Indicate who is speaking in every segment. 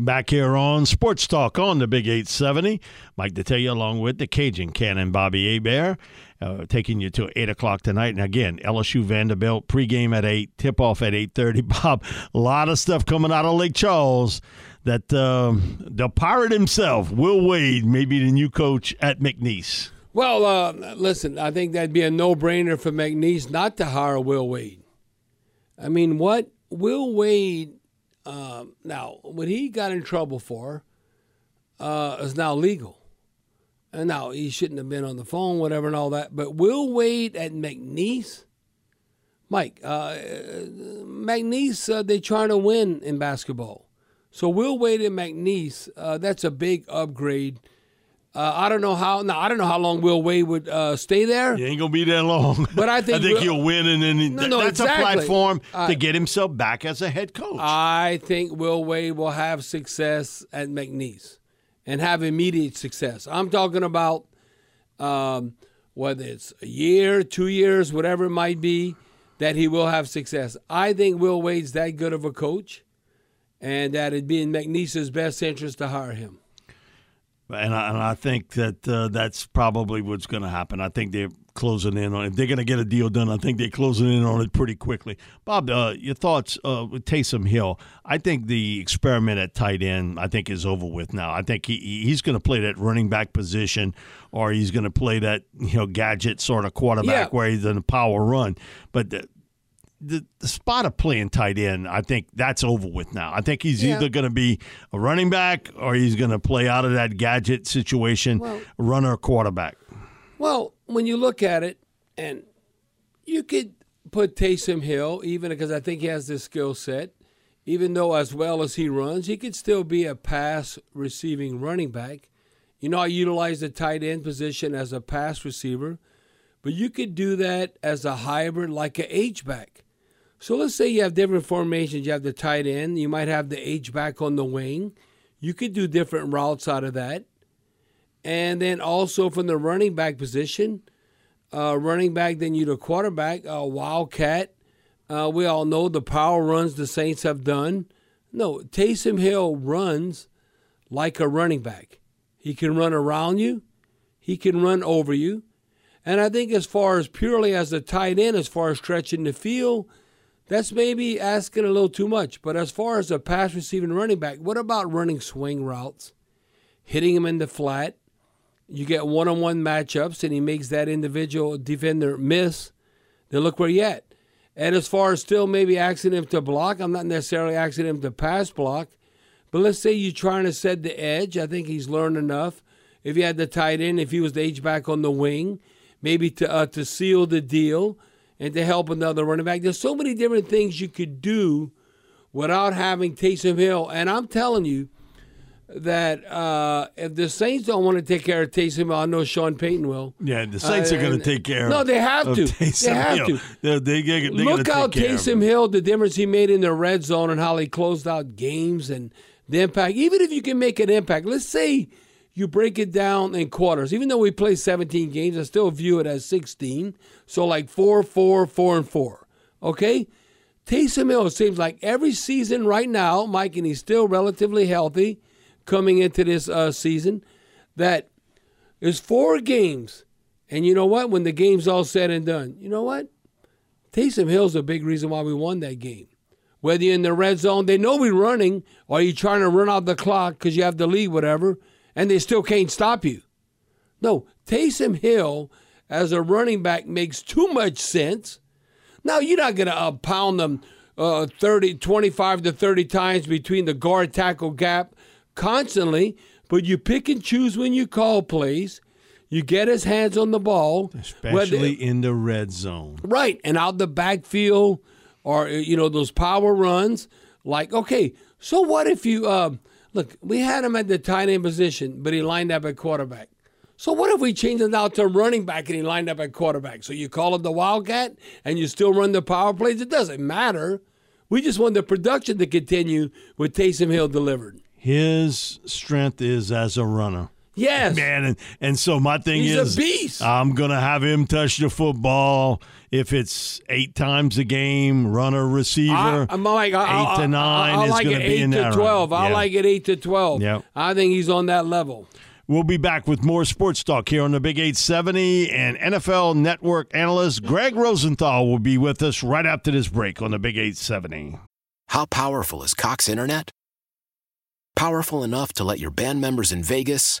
Speaker 1: Back here on Sports Talk on the Big 870. Mike Detillier along with the Cajun Cannon Bobby Hebert, uh, taking you to 8 o'clock tonight. And again, LSU Vanderbilt pregame at 8, tip-off at 8.30. Bob, a lot of stuff coming out of Lake Charles that um, the pirate himself, Will Wade, may be the new coach at McNeese.
Speaker 2: Well, uh, listen, I think that'd be a no-brainer for McNeese not to hire Will Wade. I mean, what Will Wade um, now what he got in trouble for uh, is now legal, and now he shouldn't have been on the phone, whatever, and all that. But Will Wade at McNeese, Mike, uh, McNeese, uh, they trying to win in basketball. So Will Wade at McNeese, uh, that's a big upgrade. Uh, I don't know how. Now I don't know how long Will Wade would uh, stay there.
Speaker 1: He ain't gonna be there long.
Speaker 2: But I think
Speaker 1: I think
Speaker 2: Will-
Speaker 1: he'll win, and then he-
Speaker 2: No, no,
Speaker 1: that's
Speaker 2: exactly.
Speaker 1: a platform
Speaker 2: Uh,
Speaker 1: to get himself back as a head coach.
Speaker 2: I think Will Wade will have success at McNeese and have immediate success. I'm talking about um, whether it's a year, two years, whatever it might be, that he will have success. I think Will Wade's that good of a coach, and that it'd be in McNeese's best interest to hire him.
Speaker 1: And I, and I think that uh, that's probably what's going to happen. I think they're closing in on it. If they're going to get a deal done, I think they're closing in on it pretty quickly. Bob, uh, your thoughts uh, with Taysom Hill? I think the experiment at tight end, I think, is over with now. I think he he's going to play that running back position, or he's going to play that you know gadget sort of quarterback
Speaker 2: Yeah.
Speaker 1: where he's in a power run. But the, the, the spot of playing tight end, I think that's over with now. I think he's
Speaker 2: Yeah.
Speaker 1: either going to be a running back or he's going to play out of that gadget situation,
Speaker 2: Well-
Speaker 1: runner quarterback.
Speaker 2: Well, when you look at it, and you could put Taysom Hill, even because I think he has this skill set, even though as well as he runs, he could still be a pass receiving running back. You know, I utilize the tight end position as a pass receiver, but you could do that as a hybrid, like a H back. So let's say you have different formations. You have the tight end, you might have the H back on the wing. You could do different routes out of that. And then also from the running back position, uh, running back, then you the quarterback, uh, Wildcat. Uh, we all know the power runs the Saints have done. No, Taysom Hill runs like a running back. He can run around you, he can run over you. And I think as far as purely as a tight end, as far as stretching the field, that's maybe asking a little too much. But as far as a pass receiving running back, what about running swing routes, hitting him in the flat? You get one on one matchups and he makes that individual defender miss, then look where you at. And as far as still maybe asking him to block, I'm not necessarily asking him to pass block, but let's say you're trying to set the edge. I think he's learned enough. If you had the tight end, if he was the H back on the wing, maybe to uh, to seal the deal and to help another running back. There's so many different things you could do without having Taysom Hill. And I'm telling you, that uh, if the Saints don't want to take care of Taysom, Hill, I know Sean Payton will.
Speaker 1: Yeah, the Saints
Speaker 2: Uh,
Speaker 1: are going to take care
Speaker 2: No,
Speaker 1: of
Speaker 2: they have to.
Speaker 1: Taysom
Speaker 2: They have
Speaker 1: Hill.
Speaker 2: to.
Speaker 1: They're, they, they,
Speaker 2: Look
Speaker 1: gonna
Speaker 2: how
Speaker 1: take care of
Speaker 2: Taysom. Hill, the difference he made in the red zone and how he closed out games and the impact. Even if you can make an impact, let's say you break it down in quarters. Even though we play 17 games, I still view it as 16. So like four, four, four, and four. Okay? Taysom Hill seems like every season right now, Mike, and he's still relatively healthy coming into this uh, season, that there's four games. And you know what? When the game's all said and done, you know what? Taysom Hill's a big reason why we won that game. whether you're in the red zone, they know we're running, or you're trying to run out the clock because you have the lead, whatever, and they still can't stop you. No, Taysom Hill as a running back makes too much sense. Now, you're not going to uh, pound them uh, 30, 25 to 30 times between the guard tackle gap constantly, but you pick and choose when you call plays. You get his hands on the ball,
Speaker 1: especially in the red zone.
Speaker 2: Right, and out the backfield or you know those power runs. Like, okay, so what if you uh, look? We had him at the tight end position, but he lined up at quarterback. So what if we change it out to running back and he lined up at quarterback? So you call him the Wildcat and you still run the power plays? It doesn't matter. We just want the production to continue with Taysom Hill delivered.
Speaker 1: His strength is as a runner.
Speaker 2: Yes,
Speaker 1: man, and, and so my thing
Speaker 2: He's
Speaker 1: is,
Speaker 2: a beast.
Speaker 1: I'm gonna have him touch the football if it's eight times a game, runner receiver. I,
Speaker 2: am like I,
Speaker 1: eight
Speaker 2: I,
Speaker 1: to nine
Speaker 2: I,
Speaker 1: is
Speaker 2: like
Speaker 1: going
Speaker 2: to
Speaker 1: be in
Speaker 2: to twelve. I
Speaker 1: yeah.
Speaker 2: like it eight to twelve.
Speaker 1: Yep.
Speaker 2: I think he's on that level.
Speaker 1: We'll be back with more sports talk here on the Big 870, and NFL Network analyst Greg Rosenthal will be with us right after this break on the Big 870.
Speaker 3: How powerful is Cox Internet? Powerful enough to let your band members in Vegas,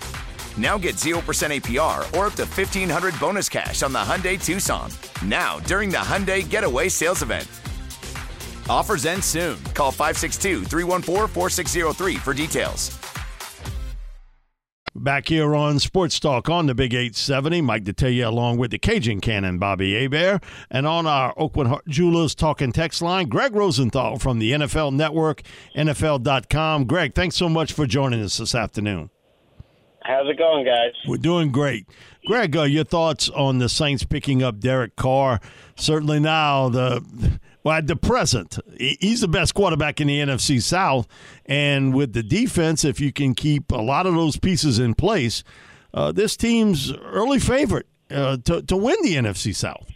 Speaker 4: Now get 0% APR or up to 1500 bonus cash on the Hyundai Tucson. Now, during the Hyundai Getaway Sales Event. Offers end soon. Call 562 314 4603 for details.
Speaker 1: Back here on Sports Talk on the Big 870, Mike Detillier along with the Cajun Cannon, Bobby Hebert. And on our Oakwood Heart Jewelers talking text line, Greg Rosenthal from the NFL Network, NFL.com. Greg, thanks so much for joining us this afternoon.
Speaker 5: How's it going, guys?
Speaker 1: We're doing great. Greg, uh, your thoughts on the Saints picking up Derek Carr? Certainly now, the well, at the present, he's the best quarterback in the NFC South. And with the defense, if you can keep a lot of those pieces in place, uh, this team's early favorite uh, to, to win the NFC South.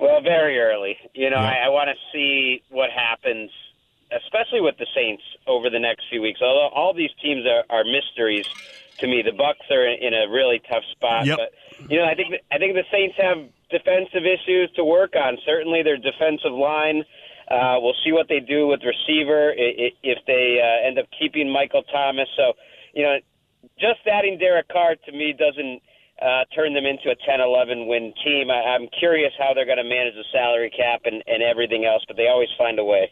Speaker 5: Well, very early. You know, yeah. I, I want to see what happens, especially with the Saints over the next few weeks. Although all these teams are, are mysteries to me. The Bucs are in a really tough spot,
Speaker 1: yep.
Speaker 5: but you know, I think I think the Saints have defensive issues to work on. Certainly, their defensive line. Uh, we'll see what they do with receiver if they uh, end up keeping Michael Thomas. So, you know, just adding Derek Carr to me doesn't uh, turn them into a 10-11 win team. I, I'm curious how they're going to manage the salary cap and, and everything else, but they always find a way.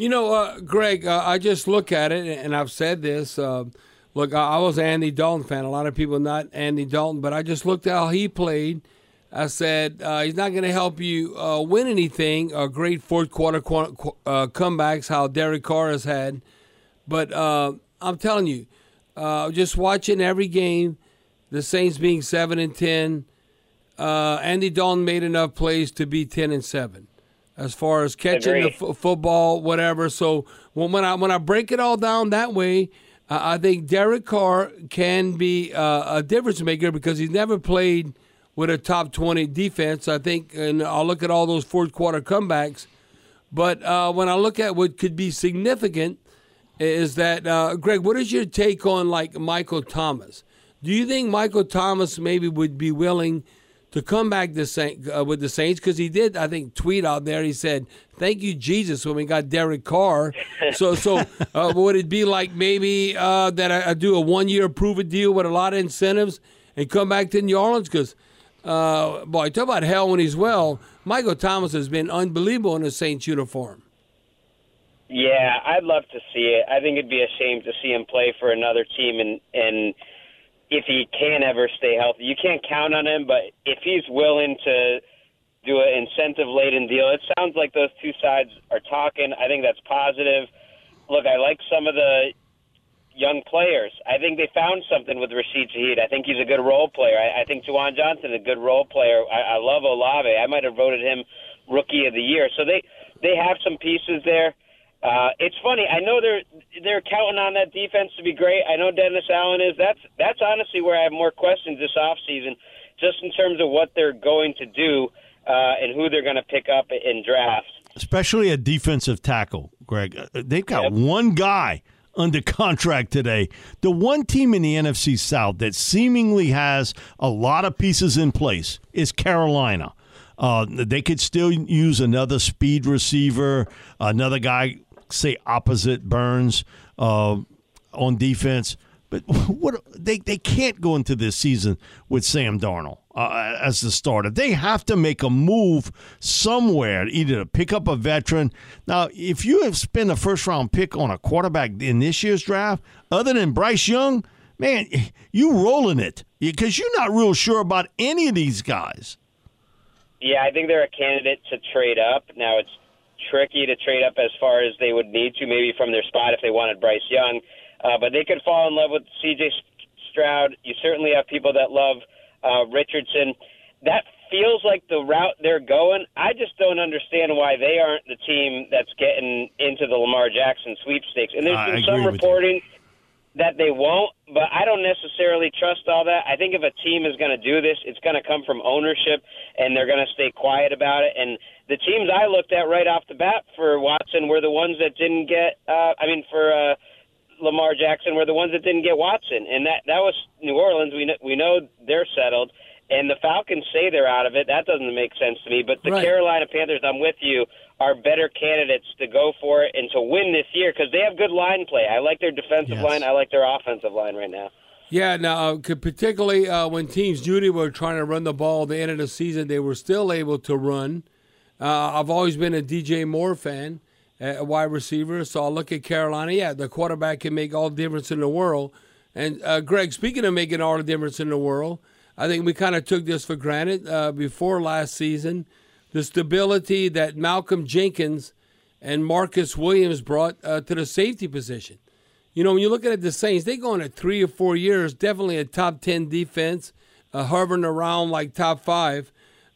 Speaker 2: You know, uh, Greg, uh, I just look at it, and I've said this. Uh, look, I was an Andy Dalton fan. A lot of people not Andy Dalton, but I just looked at how he played – I said uh, he's not going to help you uh, win anything. Uh, great fourth quarter uh, comebacks, how Derek Carr has had. But uh, I'm telling you, uh, just watching every game, the Saints being seven and ten, Andy Dalton made enough plays to be ten and seven, as far as catching Agreed. the f- football, whatever. So when, when I when I break it all down that way, I think Derek Carr can be uh, a difference maker because he's never played with a top 20 defense. I think, and I'll look at all those fourth quarter comebacks. But uh, when I look at what could be significant, is that uh, Greg? What is your take on like Michael Thomas? Do you think Michael Thomas maybe would be willing to come back to Saint, uh, with the Saints because he did, I think, tweet out there. He said, "Thank you, Jesus," when we got Derek Carr. So, so uh, would it be like maybe uh, that I, I, do a one-year prove-it deal with a lot of incentives and come back to New Orleans? Because, uh, boy, talk about hell when he's well. Michael Thomas has been unbelievable in a Saints uniform.
Speaker 5: Yeah, I'd love to see it. I think it'd be a shame to see him play for another team and and if he can ever stay healthy. You can't count on him, but if he's willing to do an incentive laden deal, it sounds like those two sides are talking. I think that's positive. Look, I like some of the young players. I think they found something with Rashid Shaheed. I think he's a good role player. I, I think Juwan Johnson is a good role player. I, I love Olave. I might have voted him rookie of the year. So they they have some pieces there. Uh, it's funny. I know they're they're counting on that defense to be great. I know Dennis Allen is. That's that's honestly where I have more questions this offseason, just in terms of what they're going to do uh, and who they're going to pick up in drafts.
Speaker 1: Especially a defensive tackle, Greg. Uh, they've got yep. one guy under contract today. The one team in the NFC South that seemingly has a lot of pieces in place is Carolina. Uh, they could still use another speed receiver, another guy say opposite Burns uh, on defense. But what they they can't go into this season with Sam Darnold uh, as the starter. They have to make a move somewhere, either to pick up a veteran. Now, if you have spent a first round pick on a quarterback in this year's draft, other than Bryce Young, man, you rolling it because you're not real sure about any of these guys.
Speaker 5: Yeah, I think they're a candidate to trade up. Now it's tricky to trade up as far as they would need to, maybe from their spot if they wanted Bryce Young. Uh, but they could fall in love with C.J. Stroud. You certainly have people that love uh, Richardson. That feels like the route they're going. I just don't understand why they aren't the team that's getting into the Lamar Jackson sweepstakes. And there's been some reporting that they won't, but I don't necessarily trust all that. I think if a team is going to do this, it's going to come from ownership, and they're going to stay quiet about it. And the teams I looked at right off the bat for Watson were the ones that didn't get. Uh, I mean, for uh, Lamar Jackson were the ones that didn't get Watson, and that that was New Orleans. We know, we know they're settled, and the Falcons say they're out of it. That doesn't make sense to me. But the right. Carolina Panthers, I'm with you, are better candidates to go for it and to win this year because they have good line play. I like their defensive yes. line. I like their offensive line right now.
Speaker 2: Yeah, now uh, particularly uh, when teams Judy were trying to run the ball at the end of the season, they were still able to run. Uh, I've always been a DJ Moore fan, a wide receiver. So I'll look at Carolina. Yeah, the quarterback can make all the difference in the world. And uh, Greg, speaking of making all the difference in the world, I think we kind of took this for granted uh, before last season. The stability that Malcolm Jenkins and Marcus Williams brought uh, to the safety position. You know, when you look at the Saints, they go in three or four years, definitely a top 10 defense, uh, hovering around like top five.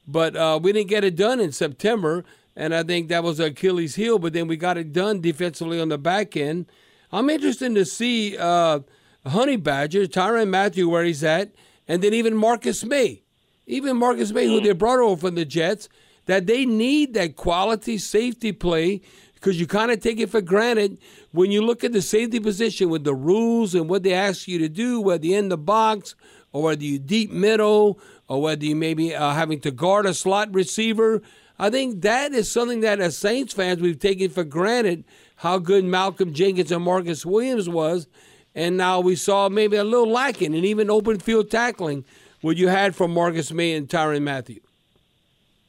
Speaker 2: But uh, we didn't get it done in September, and I think that was Achilles' heel. But then we got it done defensively on the back end. I'm interested to see uh, Honey Badger, Tyrann Mathieu, where he's at, and then even Marcus Maye, Even Marcus Maye, who they brought over from the Jets, that they need that quality safety play because you kind of take it for granted when you look at the safety position with the rules and what they ask you to do, whether you're in the box or whether you deep middle or whether you may be uh, having to guard a slot receiver. I think that is something that as Saints fans we've taken for granted how good Malcolm Jenkins and Marcus Williams was, and now we saw maybe a little lacking and even open field tackling what you had from Marcus Maye and Tyrann Mathieu.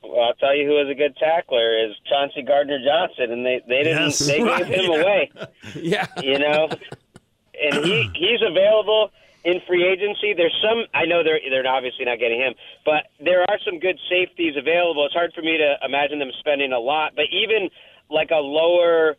Speaker 5: Well, I'll tell you who was a good tackler is Chauncey Gardner Johnson, and they they didn't yes, they right. gave him away.
Speaker 2: yeah,
Speaker 5: you know, and he he's available in free agency. There's some I know they're they're obviously not getting him, but there are some good safeties available. It's hard for me to imagine them spending a lot, but even like a lower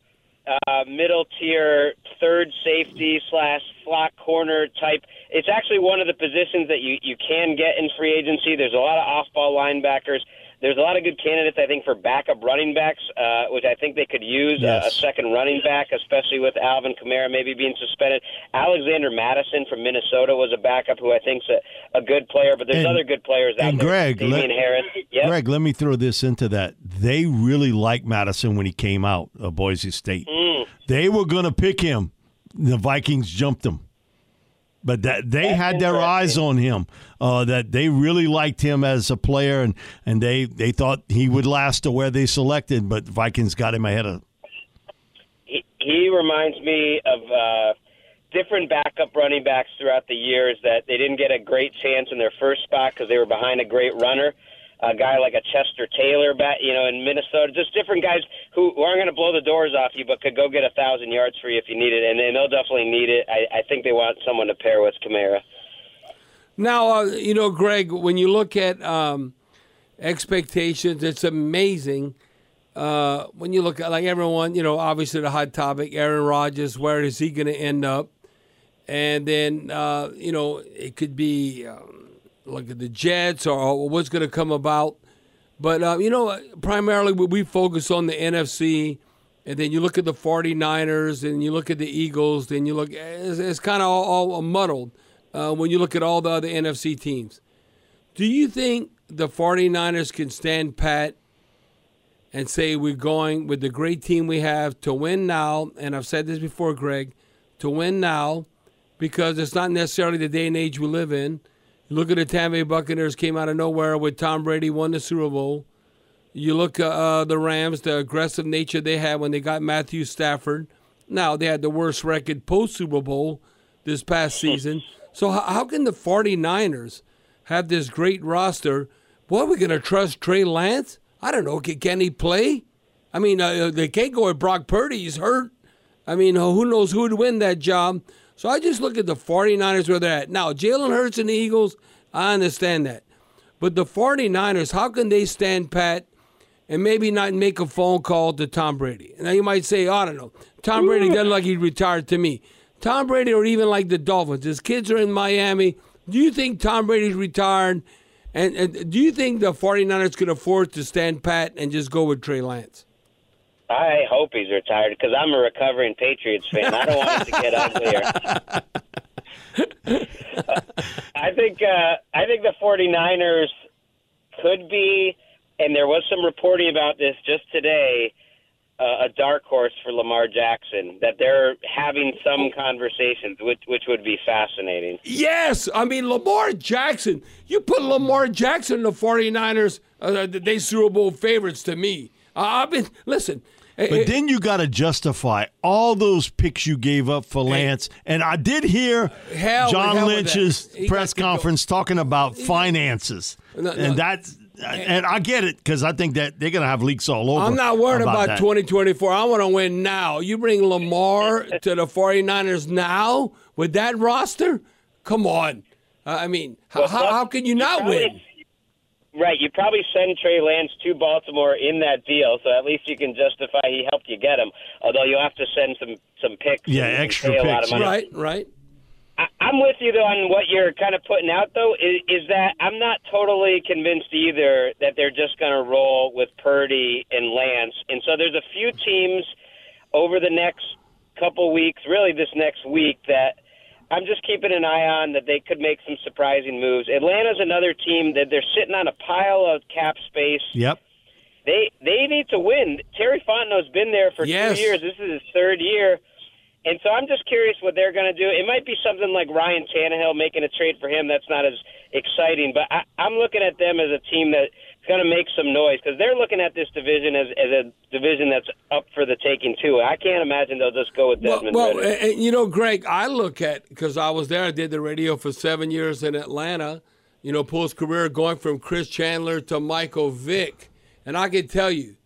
Speaker 5: uh, middle tier third safety slash slot corner type. It's actually one of the positions that you you can get in free agency. There's a lot of off ball linebackers there's a lot of good candidates, I think, for backup running backs, uh, which I think they could use uh, a, a second running back, especially with Alvin Kamara maybe being suspended. Alexander Mattison from Minnesota was a backup who I think's a, a good player, but there's
Speaker 1: And-
Speaker 5: other good players out
Speaker 1: and
Speaker 5: there.
Speaker 1: Greg,
Speaker 5: Damien
Speaker 1: let-
Speaker 5: Harris. Yep.
Speaker 1: Greg, let me throw this into that. They really liked Mattison when he came out of Boise State.
Speaker 5: Mm.
Speaker 1: They were going to pick him. The Vikings jumped him. But that they
Speaker 5: That's
Speaker 1: had their eyes on him. Uh, that they really liked him as a player, and, and they, they thought he would last to where they selected. But Vikings got him ahead of.
Speaker 5: he, he reminds me of uh, different backup running backs throughout the years that they didn't get a great chance in their first spot because they were behind a great runner. A guy like a Chester Taylor, bat, you know, in Minnesota, just different guys who, who aren't going to blow the doors off you, but could go get a thousand yards for you if you need it, and, and they'll definitely need it. I, I think they want someone to pair with Kamara.
Speaker 2: Now, uh, you know, Greg, when you look at um, expectations, it's amazing. Uh, when you look at like everyone, you know, obviously the hot topic, Aaron Rodgers, where is he going to end up? And then, uh, you know, it could be at the Jets or, what's going to come about. But, uh, you know, primarily we, we focus on the NFC, and then you look at the 49ers, and you look at the Eagles, then you look, it's, it's kind of all, all muddled uh, when you look at all the other NFC teams. Do you think the 49ers can stand pat and say we're going with the great team we have to win now? And I've said this before, Greg, to win now because it's not necessarily the day and age we live in. Look at the Tampa Bay Buccaneers came out of nowhere with Tom Brady won the Super Bowl. You look at uh, the Rams, the aggressive nature they had when they got Matthew Stafford. Now they had the worst record post Super Bowl this past season. So how, how can the 49ers have this great roster? What are we going to trust Trey Lance? I don't know. Can, can he play? I mean, uh, they can't go with Brock Purdy. He's hurt. I mean, uh, who knows who would win that job? So I just look at the 49ers where they're at. Now, Jalen Hurts and the Eagles, I understand that. But the 49ers, how can they stand pat and maybe not make a phone call to Tom Brady? Now, you might say, oh, I don't know. Tom Brady doesn't like he retired to me. Tom Brady or even like the Dolphins. His kids are in Miami. Do you think Tom Brady's retired? And, and do you think the 49ers could afford to stand pat and just go with Trey Lance?
Speaker 5: I hope he's retired because I'm a recovering Patriots fan. I don't want it to get uglier. I think uh, I think the 49ers could be, and there was some reporting about this just today. Uh, a dark horse for Lamar Jackson that they're having some conversations, which which would be fascinating.
Speaker 2: Yes, I mean Lamar Jackson. You put Lamar Jackson in the 49ers, uh, they Super Bowl favorites to me. Uh, I've been listen.
Speaker 1: But then you got to justify all those picks you gave up for Lance. And I did hear
Speaker 2: Hell-
Speaker 1: John
Speaker 2: hell
Speaker 1: Lynch's.
Speaker 2: He
Speaker 1: press
Speaker 2: got to go.
Speaker 1: conference talking about finances.
Speaker 2: No, no.
Speaker 1: And that's and I get it because I think that they're going to have leaks all over.
Speaker 2: I'm not worried about,
Speaker 1: that.
Speaker 2: 2024. I want to win now. You bring Lamar to the 49ers now with that roster? Come on. Uh, I mean,
Speaker 5: Well,
Speaker 2: how, how can you not
Speaker 5: probably-
Speaker 2: win?
Speaker 5: Right, you probably send Trey Lance to Baltimore in that deal, so at least you can justify he helped you get him. Although you'll have to send some some picks.
Speaker 1: Yeah,
Speaker 5: and- and
Speaker 1: extra
Speaker 5: pay a lot
Speaker 1: picks,
Speaker 5: of money.
Speaker 2: Right, right.
Speaker 5: I, I'm with you though on what you're kind of putting out though. Is, is that I'm not totally convinced either that they're just going to roll with Purdy and Lance, and so there's a few teams over the next couple weeks, really this next week, that I'm just keeping an eye on that they could make some surprising moves. Atlanta's another team that they're sitting on a pile of cap space.
Speaker 1: Yep.
Speaker 5: They they need to win. Terry Fontenot's been there for
Speaker 2: Yes.
Speaker 5: two years. This is his third year. And so I'm just curious what they're going to do. It might be something like Ryan Tannehill making a trade for him. That's not as exciting, but I, I'm looking at them as a team that's going to make some noise because they're looking at this division as, as a division that's up for the taking too. I can't imagine they'll just go with
Speaker 2: Well,
Speaker 5: Desmond
Speaker 2: well
Speaker 5: Ridder.
Speaker 2: and, you know, Greg, I look at because I was there. I did the radio for seven years in Atlanta. You know, post career going from Chris Chandler to Michael Vick, and I can tell you,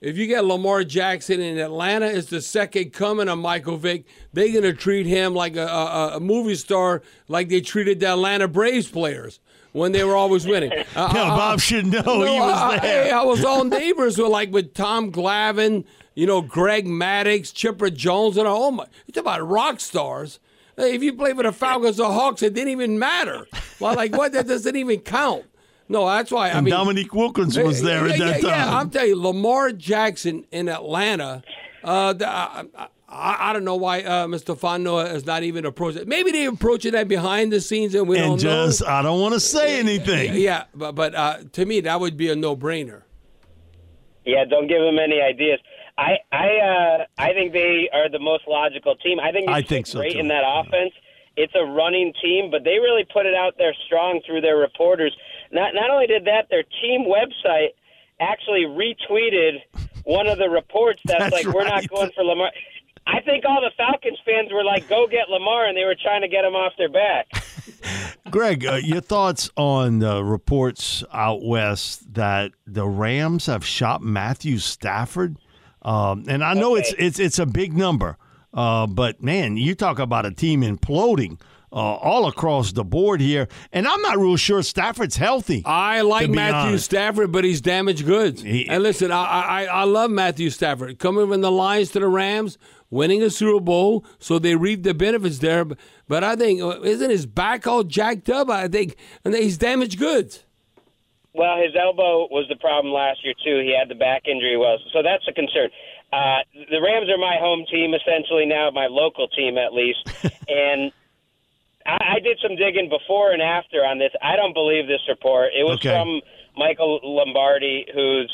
Speaker 2: if you get Lamar Jackson in Atlanta, is the second coming of Michael Vick. They're gonna treat him like a, a, a movie star, like they treated the Atlanta Braves players when they were always winning. Uh,
Speaker 1: Yeah,
Speaker 2: uh,
Speaker 1: Bob should know
Speaker 2: no,
Speaker 1: he was
Speaker 2: I,
Speaker 1: there.
Speaker 2: hey, I was on neighbors with like with Tom Glavine, you know, Greg Maddux, Chipper Jones, and all. my, talk about rock stars. If you play for the Falcons or Hawks, it didn't even matter. Well, like what? That doesn't even count. No, that's why.
Speaker 1: and
Speaker 2: I mean,
Speaker 1: Dominique Wilkins was there
Speaker 2: yeah,
Speaker 1: at that
Speaker 2: yeah,
Speaker 1: time.
Speaker 2: Yeah, I'm telling you, Lamar Jackson in Atlanta. Uh, the, I, I, I don't know why uh, Mr. Fondo is not even approaching. it. Maybe they approaching that behind the scenes and we
Speaker 1: and
Speaker 2: don't
Speaker 1: just,
Speaker 2: know.
Speaker 1: I don't want to say anything.
Speaker 2: Yeah, but but uh, to me that would be a no-brainer.
Speaker 5: Yeah, don't give them any ideas. I I uh, I think they are the most logical team. I think
Speaker 1: I think so,
Speaker 5: great
Speaker 1: too.
Speaker 5: in that offense. It's a running team, but they really put it out there strong through their reporters. Not not only did that, their team website actually retweeted one of the reports that's,
Speaker 1: That's
Speaker 5: like, "We're not going for Lamar." I think all the Falcons fans were like, "Go get Lamar," and they were trying to get him off their back.
Speaker 1: Greg, uh, your thoughts on uh, reports out west that the Rams have shot Matthew Stafford? Um, and I know it's
Speaker 5: Okay.
Speaker 1: it's it's a big number, uh, but man, you talk about a team imploding uh, all across the board here, and I'm not real sure Stafford's healthy.
Speaker 2: I like Matthew
Speaker 1: honest.
Speaker 2: Stafford, but he's damaged goods.
Speaker 1: He-
Speaker 2: and listen, I, I I love Matthew Stafford coming from the Lions to the Rams, winning a Super Bowl, so they reap the benefits there. But, but I think uh, isn't his back all jacked up? I think and he's damaged goods.
Speaker 5: Well, his elbow was the problem last year too. He had the back injury. Well, so that's a concern. Uh, the Rams are my home team essentially now, my local team at least, and I, I did some digging before and after on this. I don't believe this report. It was
Speaker 1: Okay.
Speaker 5: from Michael Lombardi, who's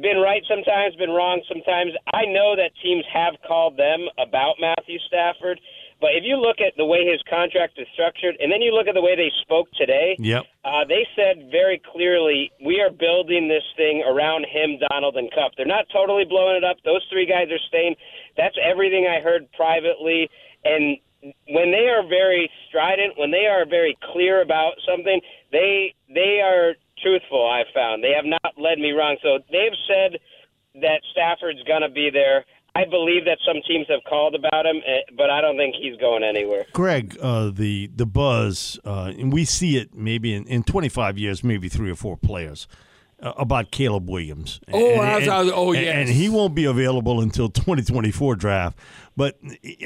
Speaker 5: been right sometimes, been wrong sometimes. I know that teams have called them about Matthew Stafford, but if you look at the way his contract is structured, and then you look at the way they spoke today,
Speaker 1: Yep.
Speaker 5: uh, they said very clearly, we are building this thing around him, Donald, and Kupp. They're not totally blowing it up. Those three guys are staying. That's everything I heard privately. And when they are very strident, when they are very clear about something, they they are truthful. I've found they have not led me wrong. So they've said that Stafford's going to be there. I believe that some teams have called about him, eh, but I don't think he's going anywhere.
Speaker 1: Greg, uh, the the buzz, uh, and we see it maybe in, in 25 years, maybe three or four players Uh, about Caleb Williams.
Speaker 2: Oh, I was- I was- oh,
Speaker 1: and-
Speaker 2: yes.
Speaker 1: and he won't be available until 2024 draft. But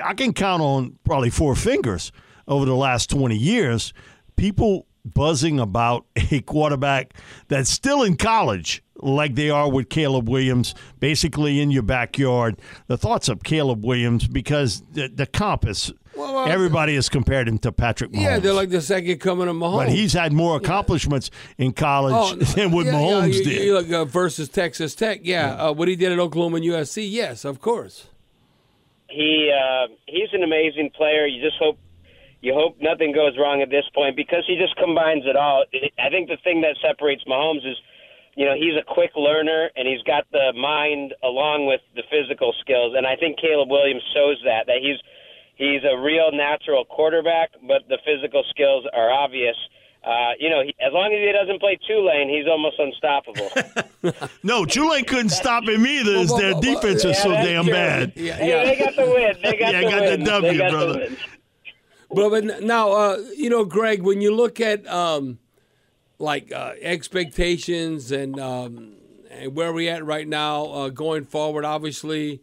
Speaker 1: I can count on probably four fingers over the last 20 years people buzzing about a quarterback that's still in college. Like they are with Caleb Williams, basically in your backyard. The thoughts of Caleb Williams because the, the comp is
Speaker 2: Well, well,
Speaker 1: Everybody has compared him to Patrick Mahomes.
Speaker 2: Yeah, they're like the second coming of Mahomes.
Speaker 1: but he's had more accomplishments in college
Speaker 2: Oh,
Speaker 1: than what
Speaker 2: yeah, yeah,
Speaker 1: Mahomes
Speaker 2: you,
Speaker 1: did.
Speaker 2: You look uh, versus Texas Tech. Yeah, Uh, what he did at Oklahoma and USC. Yes, of course.
Speaker 5: he uh, he's an amazing player. You just hope you hope nothing goes wrong at this point because he just combines it all. I think the thing that separates Mahomes is, you know, he's a quick learner and he's got the mind along with the physical skills. And I think Caleb Williams shows that that he's he's a real natural quarterback, but the physical skills are obvious. Uh, you know, he, as long as he doesn't play Tulane, he's almost unstoppable.
Speaker 1: no, Tulane couldn't stop him either. as
Speaker 2: Well,
Speaker 1: their
Speaker 2: well, well,
Speaker 1: defense is
Speaker 5: Yeah,
Speaker 1: so damn
Speaker 5: true.
Speaker 1: bad.
Speaker 2: Yeah,
Speaker 5: Hey,
Speaker 2: yeah.
Speaker 5: they got the win. They got
Speaker 1: Yeah,
Speaker 5: the
Speaker 1: got the. W,
Speaker 5: they got
Speaker 1: brother.
Speaker 5: The.
Speaker 2: But, but now, uh, you know, Greg, when you look at um, like uh, expectations and um, and where we're at right now uh, going forward, obviously,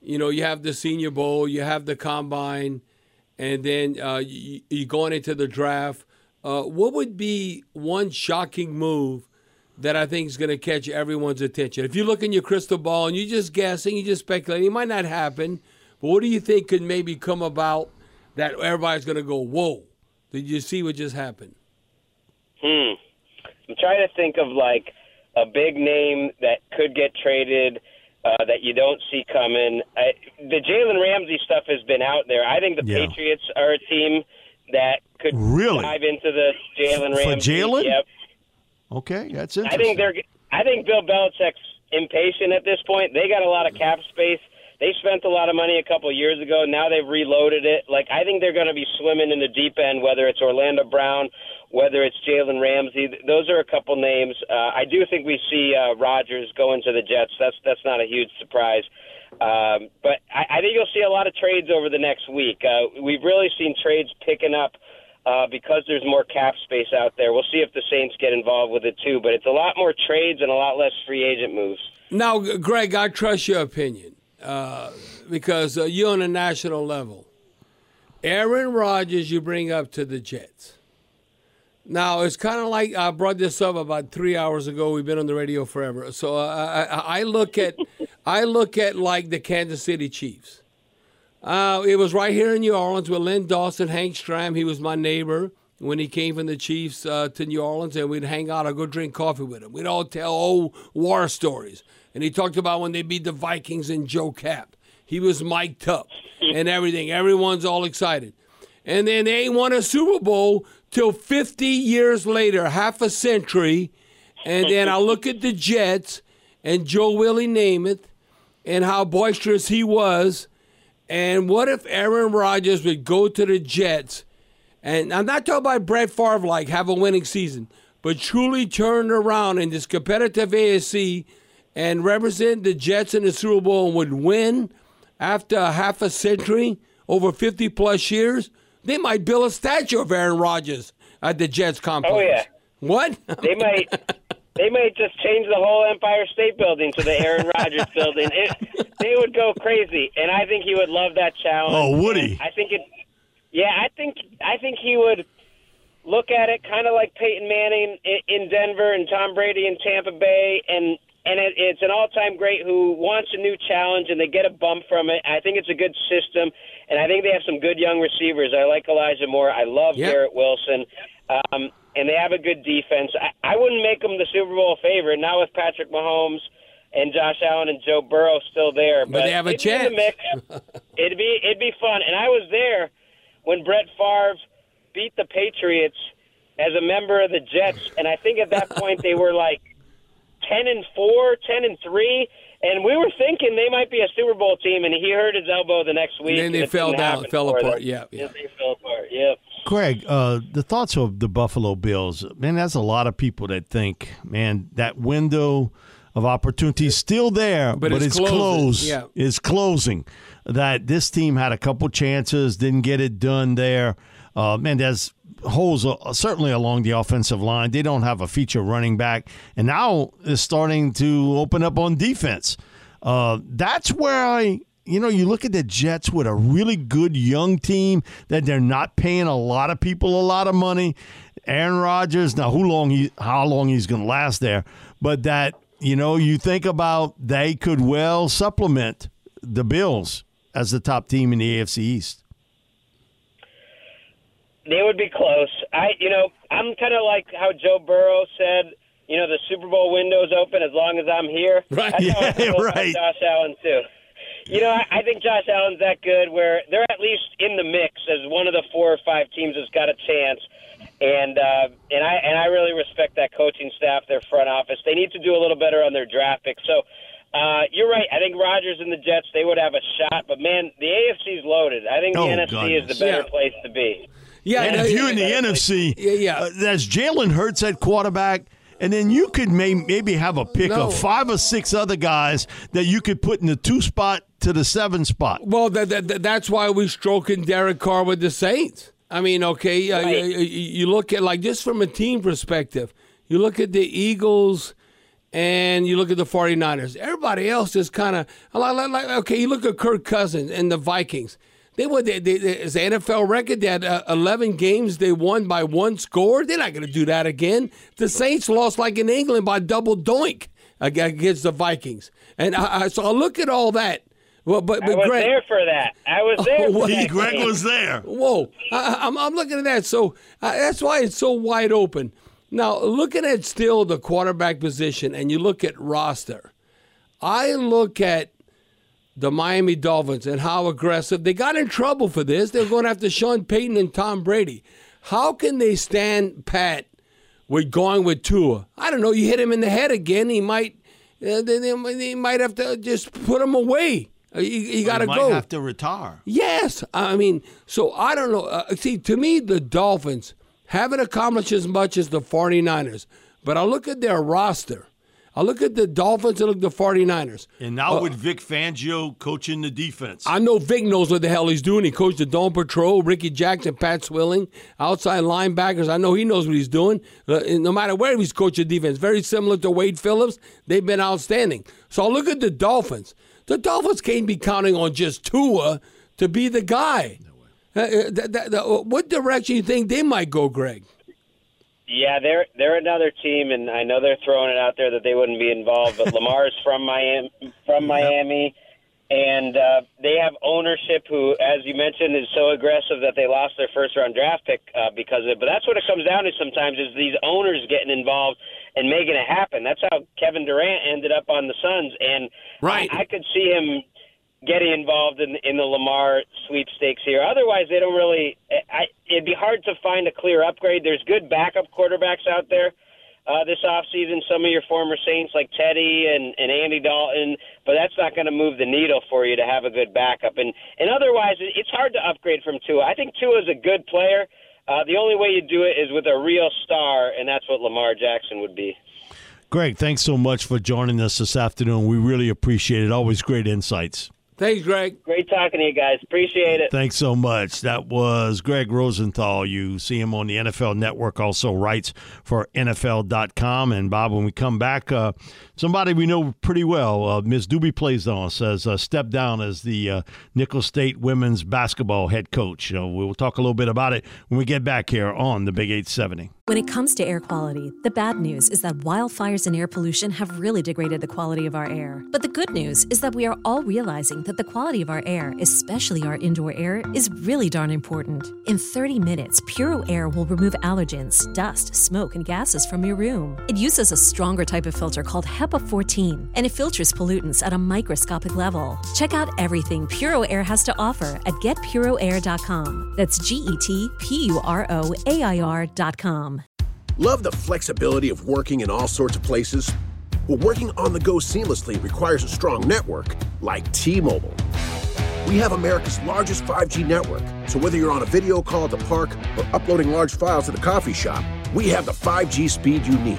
Speaker 2: you know, you have the Senior Bowl, you have the Combine, and then uh, you, you're going into the draft. Uh, what would be one shocking move that I think is going to catch everyone's attention? If you look in your crystal ball and you're just guessing, you're just speculating, it might not happen, but what do you think could maybe come about that everybody's going to go, whoa, did you see what just happened?
Speaker 5: Hmm. I'm trying to think of like a big name that could get traded uh, that you don't see coming. I, the Jalen Ramsey stuff has been out there. I think the
Speaker 1: Yeah.
Speaker 5: Patriots are a team that could
Speaker 1: Really?
Speaker 5: dive into the Jalen Ramsey. For.
Speaker 1: Jalen?
Speaker 5: Yep.
Speaker 1: Okay, that's
Speaker 5: it.
Speaker 1: I
Speaker 5: think they're. I think Bill Belichick's impatient at this point. They got a lot of cap space. They spent a lot of money a couple of years ago. Now they've reloaded it. Like I think they're going to be swimming in the deep end. Whether it's Orlando Brown, whether it's Jalen Ramsey, those are a couple names. Uh, I do think we see uh, Rodgers going to the Jets. That's that's not a huge surprise. Um, but I, I think you'll see a lot of trades over the next week. Uh, we've really seen trades picking up uh, because there's more cap space out there. We'll see if the Saints get involved with it too. But it's a lot more trades and a lot less free agent moves.
Speaker 2: Now, Greg, I trust your opinion uh, because uh, you're on a national level. Aaron Rodgers, you bring up to the Jets. Now it's kind of like I brought this up about three hours ago. We've been on the radio forever, so uh, I, I look at I look at like the Kansas City Chiefs. Uh, it was right here in New Orleans with Len Dawson, Hank Stram. He was my neighbor when he came from the Chiefs uh, to New Orleans, and we'd hang out. I'd go drink coffee with him. We'd all tell old war stories. And he talked about when they beat the Vikings and Joe Kapp. He was mic'd up and everything. Everyone's all excited. And then they won a Super Bowl till 50 years later, half a century. And then I look at the Jets and Joe Willie Namath and how boisterous he was. And what if Aaron Rodgers would go to the Jets? And I'm not talking about Brett Favre like have a winning season, but truly turn around in this competitive AFC and represent the Jets in the Super Bowl and would win after half a century, over 50 plus years, they might build a statue of Aaron Rodgers at the Jets complex.
Speaker 5: Oh yeah.
Speaker 2: What?
Speaker 5: They might. They might just change the whole Empire State Building to the Aaron Rodgers Building. It, they would go crazy, and I think he would love that challenge.
Speaker 1: Oh, would he?
Speaker 5: I think it. Yeah, I think I think he would look at it kind of like Peyton Manning in, in Denver and Tom Brady in Tampa Bay, and and it, it's an all-time great who wants a new challenge, and they get a bump from it. I think it's a good system, and I think they have some good young receivers. I like Elijah Moore. I love
Speaker 2: Yep.
Speaker 5: Garrett Wilson, um, and they have a good defense. I, I wouldn't make them the Super Bowl favorite now with Patrick Mahomes and Josh Allen and Joe Burrow still there,
Speaker 2: But they have a
Speaker 5: it'd be in the mix. it'd be it'd be fun, and I was there when Brett Favre beat the Patriots as a member of the Jets, and I think at that point they were like ten and four, ten and three, and we were thinking they might be a Super Bowl team, and he hurt his elbow the next week.
Speaker 2: And then they
Speaker 5: it
Speaker 2: fell down, fell apart.
Speaker 5: them.
Speaker 2: Yeah, yeah.
Speaker 5: they fell apart. Yep.
Speaker 1: Greg, uh, the thoughts of the Buffalo Bills. Man, that's a lot of people that think, man, that window of opportunity is still there,
Speaker 2: But
Speaker 1: but,
Speaker 2: it's
Speaker 1: it's, closed.
Speaker 2: Yeah.
Speaker 1: It's closing. That this team had a couple chances, didn't get it done there. Uh, man, there's holes uh, certainly along the offensive line. They don't have a feature running back, and now it's starting to open up on defense. Uh, that's where I, you know, you look at the Jets with a really good young team that they're not paying a lot of people a lot of money. Aaron Rodgers, now who long he, how long he's going to last there, but that you know, you think about they could well supplement the Bills as the top team in the AFC East.
Speaker 5: They would be close. I, you know, I'm kind of like how Joe Burrow said. You know, the Super Bowl window's open as long as I'm here.
Speaker 2: Right.
Speaker 5: That's
Speaker 1: Yeah, right.
Speaker 5: Josh Allen too. You know, I, I think Josh Allen's that good where they're at least in the mix as one of the four or five teams that's got a chance. And uh, and I and I really respect that coaching staff, their front office. They need to do a little better on their draft pick. So uh, you're right. I think Rodgers and the Jets they would have a shot, but man, the AFC's loaded. I think the
Speaker 1: Oh,
Speaker 5: NFC is the better
Speaker 2: Yeah.
Speaker 5: place to be.
Speaker 2: Yeah,
Speaker 1: And
Speaker 2: no,
Speaker 1: if you're in the
Speaker 5: yeah,
Speaker 1: NFC,
Speaker 2: Yeah, yeah.
Speaker 1: uh, there's Jalen Hurts at quarterback, and then you could may, maybe have a pick
Speaker 2: No.
Speaker 1: of five or six other guys that you could put in the two spot to the seven spot.
Speaker 2: Well, that, that, that- that's why we're stroking Derek Carr with the Saints. I mean, okay, uh,
Speaker 5: Right.
Speaker 2: you, you look at like just from a team perspective, you look at the Eagles and you look at the 49ers. Everybody else is kind of like, like, like, okay, you look at Kirk Cousins and the Vikings. They won. They, they, they, it's the NFL record. They had uh, 11 games. They won by one score. They're not going to do that again. The Saints lost like in England by double doink against the Vikings. And I, I, so I look at all that. Well, but,
Speaker 5: I was
Speaker 2: Greg,
Speaker 5: there for that. I was there.
Speaker 2: Oh,
Speaker 5: for?
Speaker 1: He,
Speaker 5: that
Speaker 1: Greg
Speaker 5: game.
Speaker 1: was there.
Speaker 2: Whoa, I, I'm, I'm looking at that. So uh, that's why it's so wide open. Now, looking at still the quarterback position, and you look at roster, I look at the Miami Dolphins and how aggressive they got in trouble for this. They're going after Sean Payton and Tom Brady. How can they stand pat with going with Tua? I don't know. You hit him in the head again, he might. Uh, they, they, they might have to just put him away. You, you got to
Speaker 1: He might
Speaker 2: go.
Speaker 1: have to retire.
Speaker 2: Yes, I mean, so I don't know. Uh, see, to me, the Dolphins haven't accomplished as much as the 49ers, but I look at their roster. I look at the Dolphins and look at the 49ers.
Speaker 1: And now with Vic Fangio coaching the defense.
Speaker 2: I know Vic knows what the hell he's doing. He coached the Dawn Patrol, Ricky Jackson, Pat Swilling, outside linebackers. I know he knows what he's doing. Uh, no matter where he's coaching defense, very similar to Wade Phillips. They've been outstanding. So I look at the Dolphins. The Dolphins can't be counting on just Tua to be the guy. Uh, uh, th- th- th- what direction do you think they might go, Greg?
Speaker 5: Yeah, they're they're another team, and I know they're throwing it out there that they wouldn't be involved. But Lamar is from Miami, from Miami, and uh, they have ownership who, as you mentioned, is so aggressive that they lost their first round draft pick uh, because of it. But that's what it comes down to sometimes is these owners getting involved and making it happen. That's how Kevin Durant ended up on the Suns, and
Speaker 2: Right.
Speaker 5: I, I could see him getting involved in in the Lamar sweepstakes here. Otherwise, they don't really. I, it'd be hard to find a clear upgrade. There's good backup quarterbacks out there uh, this offseason. Some of your former Saints like Teddy and, and Andy Dalton, but that's not going to move the needle for you to have a good backup. And and otherwise, it's hard to upgrade from Tua. I think Tua is a good player. Uh, the only way you do it is with a real star, and that's what Lamar Jackson would be.
Speaker 1: Greg, thanks so much for joining us this afternoon. We really appreciate it. Always great insights.
Speaker 2: Thanks, Greg.
Speaker 5: Great talking to you guys. Appreciate it.
Speaker 1: Thanks so much. That was Greg Rosenthal. You see him on the NFL Network, also writes for NFL.com. And Bob, when we come back, uh, somebody we know pretty well, uh, Ms. DoBee Plaisance, says uh, step down as the uh, Nicholls State women's basketball head coach. Uh, we'll talk a little bit about it when we get back here on the Big 870.
Speaker 6: When it comes to air quality, the bad news is that wildfires and air pollution have really degraded the quality of our air. But the good news is that we are all realizing that the quality of our air, especially our indoor air, is really darn important. In 30 minutes, Puro Air will remove allergens, dust, smoke, and gases from your room. It uses a stronger type of filter called HEPA 14, and it filters pollutants at a microscopic level. Check out everything Puro Air has to offer at getpuroair.com. That's G E T P U R O A I R.com.
Speaker 7: Love the flexibility of working in all sorts of places? Well, working on the go seamlessly requires a strong network like T Mobile. We have America's largest 5G network, so whether you're on a video call at the park or uploading large files at a coffee shop, we have the 5G speed you need.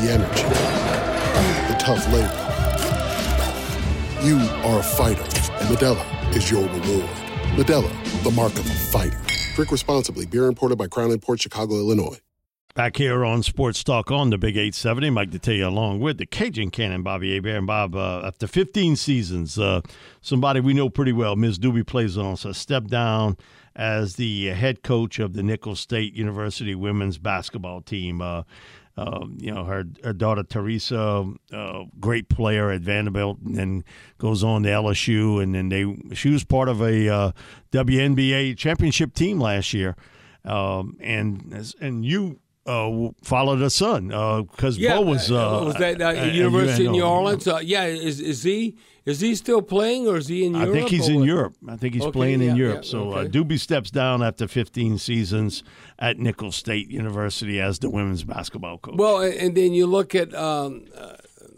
Speaker 8: the energy, the tough labor. You are a fighter, and Modelo is your reward. Modelo, the mark of a fighter. Drink responsibly. Beer imported by Crown Port Chicago, Illinois.
Speaker 1: Back here on Sports Talk on the Big 870, Mike Detillier along with the Cajun Cannon, Bobby Hebert. And Bob, uh, after 15 seasons, uh, somebody we know pretty well, Ms. DoBee Plaisance, so stepped down as the head coach of the Nicholls State University women's basketball team. Uh, um, you know, her, her daughter Teresa, uh, great player at Vanderbilt, and then goes on to LSU, and then they she was part of a uh, WNBA championship team last year, um, and and you uh, followed her son because Bo was uh,
Speaker 2: was that uh,
Speaker 1: uh,
Speaker 2: University in New Orleans? Uh, yeah, is is he is he still playing or is he in
Speaker 1: I
Speaker 2: Europe?
Speaker 1: think he's in
Speaker 2: what?
Speaker 1: Europe. I think he's
Speaker 2: Okay,
Speaker 1: playing
Speaker 2: yeah,
Speaker 1: in
Speaker 2: yeah,
Speaker 1: Europe. so uh,
Speaker 2: okay.
Speaker 1: DoBee steps down after 15 seasons at Nicholls State University as the women's basketball coach.
Speaker 2: Well, and, and then you look at um, uh,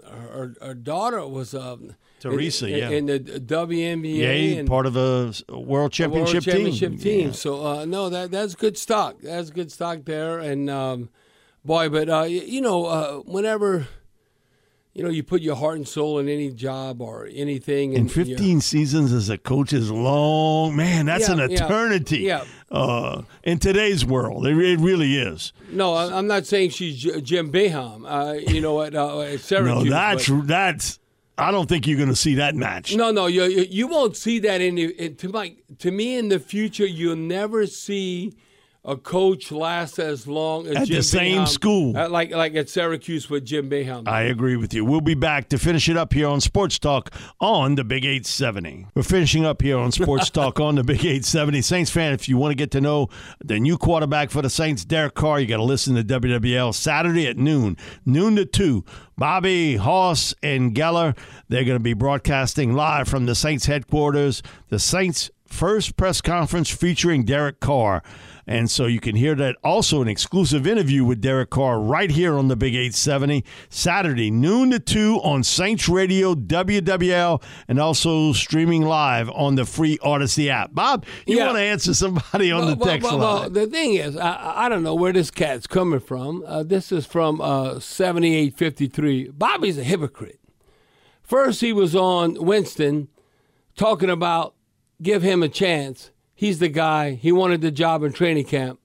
Speaker 2: her, her daughter was um,
Speaker 1: Teresa,
Speaker 2: in,
Speaker 1: yeah.
Speaker 2: in the WNBA
Speaker 1: Yay,
Speaker 2: and
Speaker 1: part of a world championship,
Speaker 2: World championship
Speaker 1: team.
Speaker 2: team.
Speaker 1: Yeah.
Speaker 2: So uh, no, that that's good stock. That's good stock there. And um, boy, but uh, you know, uh, whenever you know you put your heart and soul in any job or anything,
Speaker 1: And
Speaker 2: you-
Speaker 1: 15 seasons as a coach is long. Man, that's
Speaker 2: Yeah,
Speaker 1: an eternity.
Speaker 2: yeah.
Speaker 1: Uh, in today's world, it, it really is.
Speaker 2: No, I'm not saying she's Jim Boeheim. Uh, you know, at, uh, at Syracuse.
Speaker 1: no, that's
Speaker 2: but-
Speaker 1: that's. I don't think you're going to see that match.
Speaker 2: No, no, you you, won't see that in to my to me in the future. You'll never see a coach lasts as long as
Speaker 1: At the same school.
Speaker 2: uh, like like at Syracuse with Jim Boeheim.
Speaker 1: I agree with you. We'll be back to finish it up here on Sports Talk on the Big 870. We're finishing up here on Sports Talk on the Big 870. Saints fan, if you want to get to know the new quarterback for the Saints, Derek Carr, you got to listen to WWL Saturday at noon, noon to 2. Bobby, Hoss, and Geller, they're going to be broadcasting live from the Saints headquarters. The Saints first press conference featuring Derek Carr. And so you can hear that also an exclusive interview with Derek Carr right here on the Big 870, Saturday, noon to 2 on Saints Radio, WWL, and also streaming live on the free Audacy app. Bob, you
Speaker 2: Yeah.
Speaker 1: want to answer somebody on
Speaker 2: Well,
Speaker 1: the text
Speaker 2: well, well,
Speaker 1: line?
Speaker 2: the thing is, I, I don't know where this cat's coming from. Uh, this is from uh, 7853. Bobby's a hypocrite. First, he was on Winston talking about give him a chance. He's the guy. He wanted the job in training camp.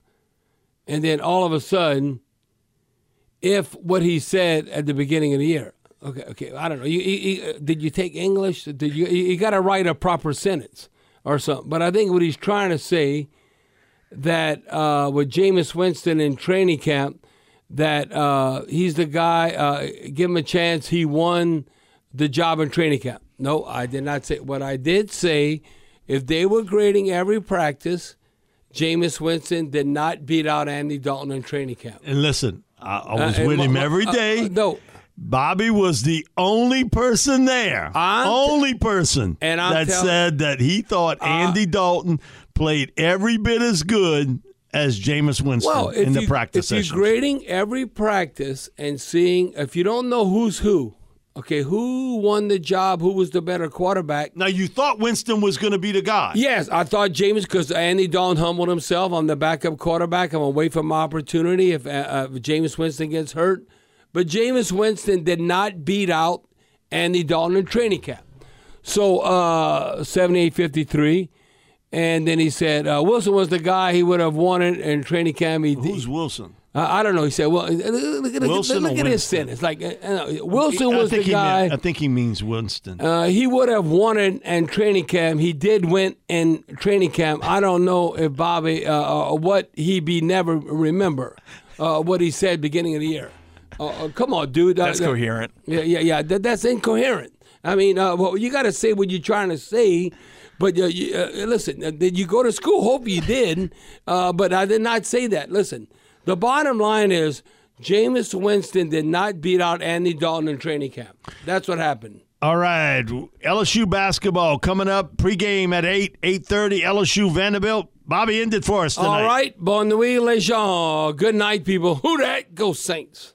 Speaker 2: And then all of a sudden, if what he said at the beginning of the year, okay, okay, I don't know. You, you, you- did you take English? Did you? You, got to write a proper sentence or something. But I think what he's trying to say that uh, with Jameis Winston in training camp, that uh, he's the guy. Uh, give him a chance. He won the job in training camp. No, I did not say. What I did say, if they were grading every practice, Jameis Winston did not beat out Andy Dalton in training camp.
Speaker 1: And listen, I, I was
Speaker 2: Uh,
Speaker 1: with
Speaker 2: uh,
Speaker 1: him
Speaker 2: uh,
Speaker 1: every
Speaker 2: uh, uh, no.
Speaker 1: Bobby was the only person there, only person
Speaker 2: And I'm
Speaker 1: that said that he thought Andy Dalton played every bit as good as Jameis Winston
Speaker 2: Well,
Speaker 1: in the
Speaker 2: you,
Speaker 1: practice
Speaker 2: if
Speaker 1: sessions.
Speaker 2: you're grading every practice and seeing, if you don't know who's who, okay, who won the job, who was the better quarterback.
Speaker 1: Now you thought Winston was going to be the guy.
Speaker 2: Yes, I thought James because Andy Dalton humbled himself. I'm the backup quarterback. I'm gonna wait for my opportunity if, uh, uh, if Jameis Winston gets hurt. But James Winston did not beat out Andy Dalton in training camp. So uh, 78-53. And then he said uh, Wilson was the guy he would have wanted in training camp. He,
Speaker 1: Who's Wilson?
Speaker 2: Uh, I don't know. He said, "Well, look, look, look,
Speaker 1: Wilson
Speaker 2: look
Speaker 1: or
Speaker 2: at his sentence. Like uh, uh, Wilson
Speaker 1: I
Speaker 2: was the
Speaker 1: think he
Speaker 2: guy.
Speaker 1: meant- I think he means Winston.
Speaker 2: Uh, he would have wanted in training camp. He did win in training camp. I don't know if Bobby uh, uh, what he be never remember uh, what he said beginning of the year. Uh, uh, come on, dude.
Speaker 9: That's
Speaker 2: uh,
Speaker 9: coherent.
Speaker 2: Yeah, yeah, yeah. That, that's incoherent. I mean, uh, well, you got to say what you're trying to say. But uh, you, uh, listen, uh, did you go to school? Hope you did. Uh, but I did not say that. Listen, the bottom line is Jameis Winston did not beat out Andy Dalton in training camp. That's what happened.
Speaker 1: All right, LSU basketball coming up pregame at eight eight thirty. LSU Vanderbilt. Bobby ended for us tonight.
Speaker 2: All right, bon nuit, les gens. Good night, people. Who that? Go Saints.